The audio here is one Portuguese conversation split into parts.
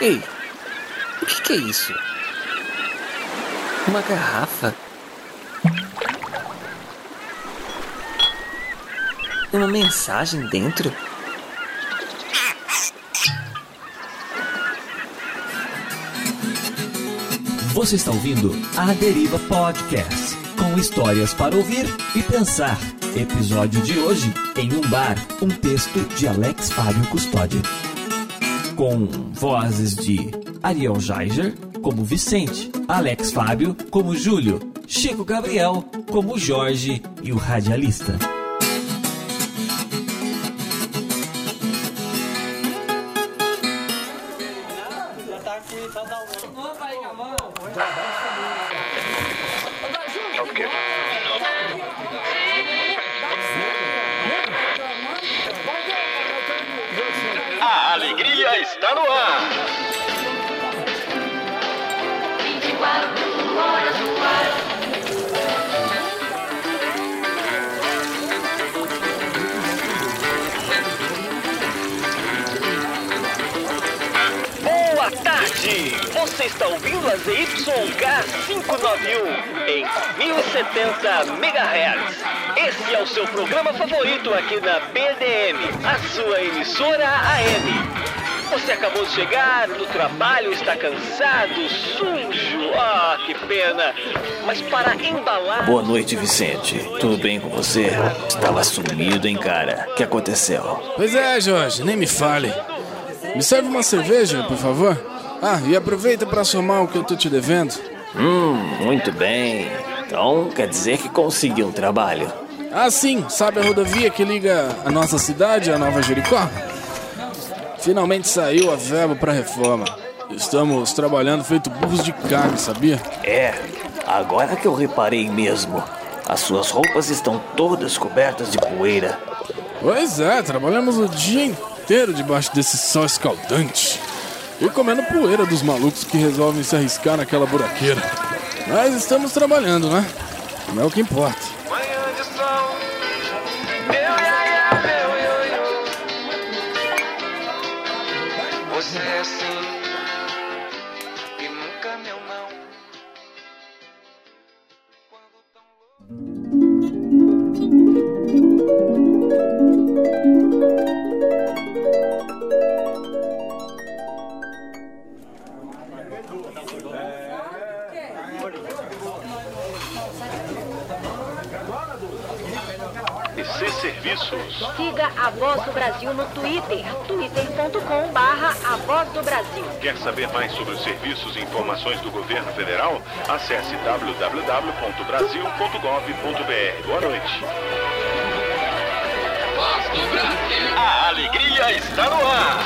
Ei, o que, que é isso? Uma garrafa? Uma mensagem dentro? Você está ouvindo A Deriva Podcast, com histórias para ouvir e pensar. Episódio de hoje, em um bar, um texto de Alex Fábio Custódio. Com vozes de Ariel Geiger como Vicente, Alex Fábio como Júlio, Chico Gabriel como Jorge e o radialista. Está no ar. 24 horas no ar. Boa tarde! Você está ouvindo a ZYK 591 em 1070 MHz. Esse é o seu programa favorito aqui na BDM, a sua emissora AM. Você acabou de chegar no trabalho, está cansado, sujo. Ah, que pena. Mas para embalar. Boa noite, Vicente. Tudo bem com você? Estava sumido, hein, cara? O que aconteceu? Pois é, Jorge, nem me fale. Me serve uma cerveja, por favor? Ah, e aproveita para somar o que eu tô te devendo. Hum, muito bem. Então quer dizer que conseguiu um trabalho. Ah, sim, sabe a rodovia que liga a nossa cidade à Nova Jericó? Finalmente saiu a verba para reforma. Estamos trabalhando feito burros de carne, sabia? É, agora que eu reparei mesmo. As suas roupas estão todas cobertas de poeira. Pois é, trabalhamos o dia inteiro debaixo desse sol escaldante. E comendo poeira dos malucos que resolvem se arriscar naquela buraqueira. Mas estamos trabalhando, né? Não é o que importa. Thank you. EC Serviços. Siga a Voz do Brasil no Twitter, twitter.com barra A Voz do Brasil. Quer saber mais sobre os serviços e informações do governo federal? Acesse www.brasil.gov.br. Boa noite. A alegria está no ar.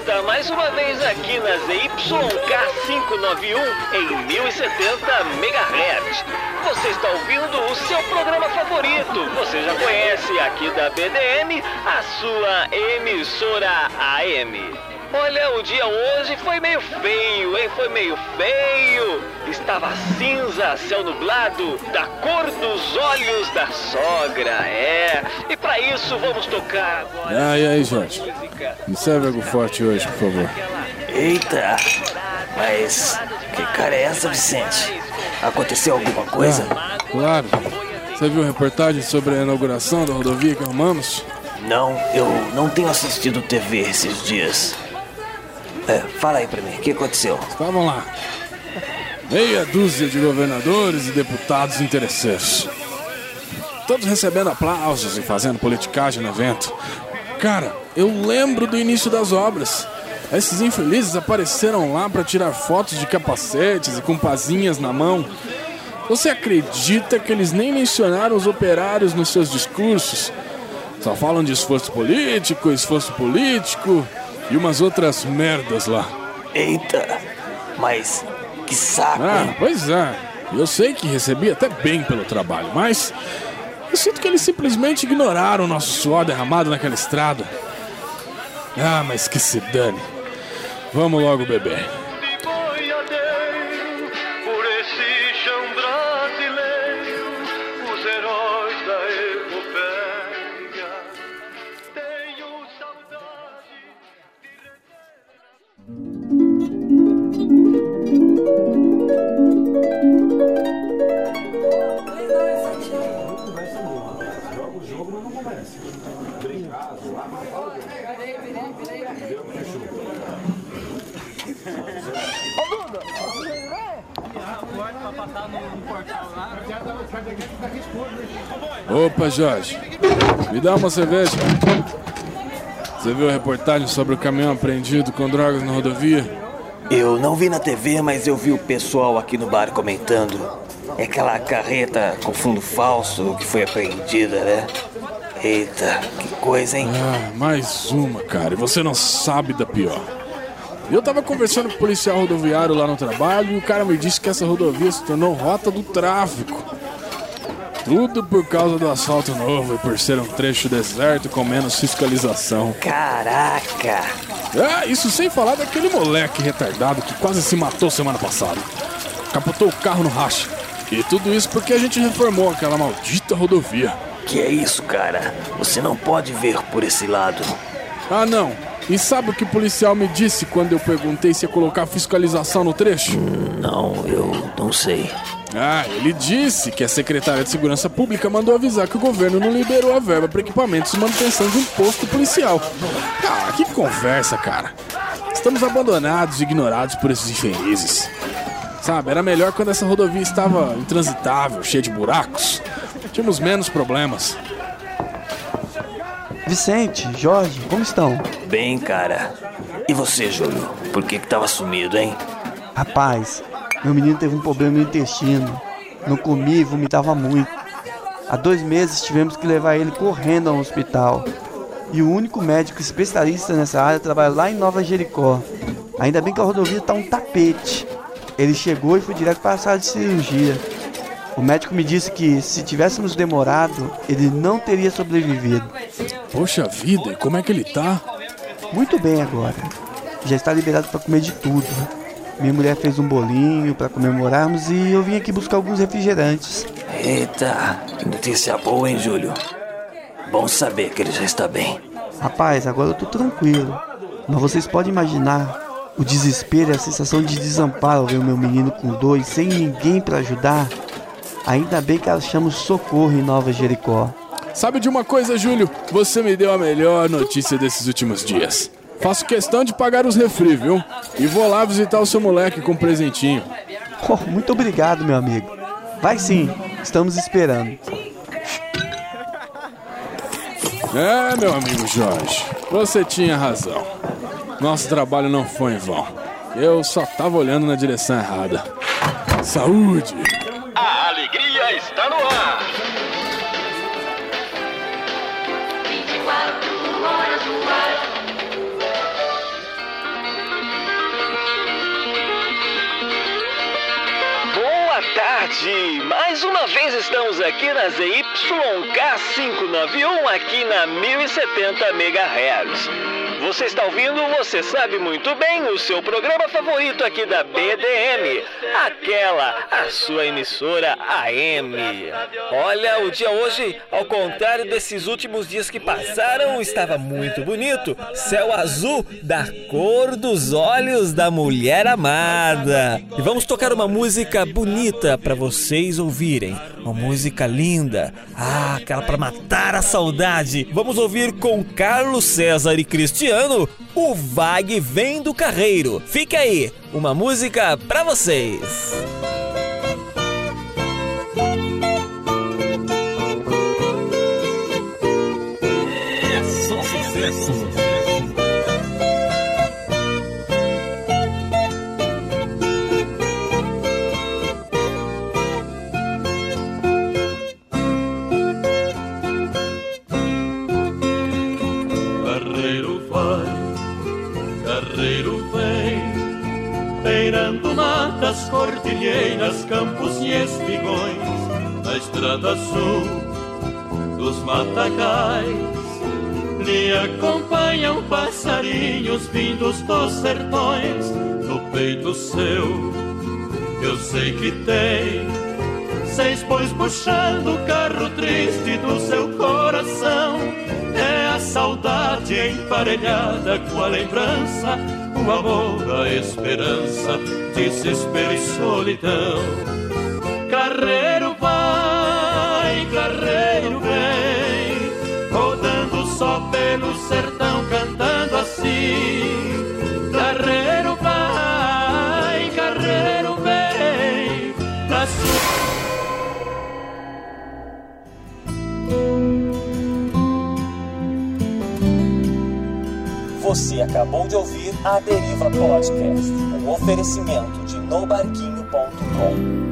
Está mais uma vez aqui na ZYK591 em 1070 MHz. Você está ouvindo o seu programa favorito. Você já conhece aqui da BDM, a sua emissora AM. Olha, o dia hoje foi meio feio, hein? Foi meio feio. Estava cinza, céu nublado, da cor dos olhos da sogra, é. E para isso vamos tocar agora. Ah, e aí, Jorge? música. Me serve algo forte hoje, por favor. Eita! Mas que cara é essa, Vicente? Aconteceu alguma coisa? Ah, claro. Você viu a reportagem sobre a inauguração da rodovia que arrumamos? Não, eu não tenho assistido TV esses dias. É, fala aí pra mim, o que aconteceu? Estavam lá. Meia dúzia de governadores e deputados interesseiros. Todos recebendo aplausos e fazendo politicagem no evento. Cara, eu lembro do início das obras. Esses infelizes apareceram lá para tirar fotos de capacetes e com pazinhas na mão. Você acredita que eles nem mencionaram os operários nos seus discursos? Só falam de esforço político, esforço político e umas outras merdas lá. Eita! Mas que saco, Ah, hein? pois é. Eu sei que recebi até bem pelo trabalho, mas eu sinto que eles simplesmente ignoraram o nosso suor derramado naquela estrada. Ah, mas que se dane. Vamos logo beber. Ô, Duda! Opa, Jorge. Me dá uma cerveja. Você viu a reportagem sobre o caminhão apreendido com drogas na rodovia? Eu não vi na TV, mas eu vi o pessoal aqui no bar comentando. É aquela carreta com fundo falso que foi apreendida, né? Eita, que coisa, hein? Ah, mais uma, cara. E você não sabe da pior. Eu tava conversando com o policial rodoviário lá no trabalho e o cara me disse que essa rodovia se tornou rota do tráfico. Tudo por causa do asfalto novo e por ser um trecho deserto com menos fiscalização. Caraca! Ah, isso sem falar daquele moleque retardado que quase se matou semana passada. Capotou o carro no racha. E tudo isso porque a gente reformou aquela maldita rodovia. Que é isso, cara? Você não pode ver por esse lado. Ah, não. E sabe o que o policial me disse quando eu perguntei se ia colocar fiscalização no trecho? Não, eu não sei. Ah, ele disse que a secretária de Segurança Pública mandou avisar que o governo não liberou a verba para equipamentos de manutenção de um posto policial. Ah, que conversa, cara. Estamos abandonados e ignorados por esses infelizes. Sabe, era melhor quando essa rodovia estava intransitável, cheia de buracos. Tínhamos menos problemas. Vicente, Jorge, como estão? Bem, cara. E você, Júlio? Por que que tava sumido, hein? Rapaz, meu menino teve um problema no intestino. Não comia e vomitava muito. Há dois meses tivemos que levar ele correndo ao hospital. E o único médico especialista nessa área trabalha lá em Nova Jericó. Ainda bem que a rodovia tá um tapete. Ele chegou e foi direto para a sala de cirurgia. O médico me disse que se tivéssemos demorado, ele não teria sobrevivido. Poxa vida, como é que ele tá? Muito bem agora. Já está liberado para comer de tudo. Minha mulher fez um bolinho para comemorarmos e eu vim aqui buscar alguns refrigerantes. Eita, que notícia boa, hein, Júlio? Bom saber que ele já está bem. Rapaz, agora eu tô tranquilo. Mas vocês podem imaginar o desespero e a sensação de desamparo ao ver o meu menino com dor e sem ninguém para ajudar. Ainda bem que achamos socorro em Nova Jericó. Sabe de uma coisa, Júlio? Você me deu a melhor notícia desses últimos dias. Faço questão de pagar os refri, viu? E vou lá visitar o seu moleque com um presentinho. Oh, muito obrigado, meu amigo. Vai sim, estamos esperando. É, meu amigo Jorge, você tinha razão. Nosso trabalho não foi em vão. Eu só tava olhando na direção errada. Saúde! Tarde! Mais uma vez estamos aqui na ZYK591 aqui na 1070 MHz. Você está ouvindo, você sabe muito bem, o seu programa favorito aqui da BDM, aquela, a sua emissora AM. Olha, o dia hoje, ao contrário desses últimos dias que passaram, estava muito bonito. Céu azul da cor dos olhos da mulher amada. E vamos tocar uma música bonita para vocês ouvirem. Uma música linda. Ah, aquela para matar a saudade. Vamos ouvir com Carlos César e Cristiano, o Vague Vem do Carreiro. Fica aí, uma música para vocês. Estrada sul dos matagais. Lhe acompanham passarinhos vindos dos sertões, no peito seu, eu sei que tem seis bois puxando o carro triste do seu coração. É a saudade emparelhada com a lembrança, o amor, a esperança, desespero e solidão. Carreiro vai, Carreiro carreiro. Você acabou de ouvir a Deriva Podcast, um oferecimento de nobarquinho.com.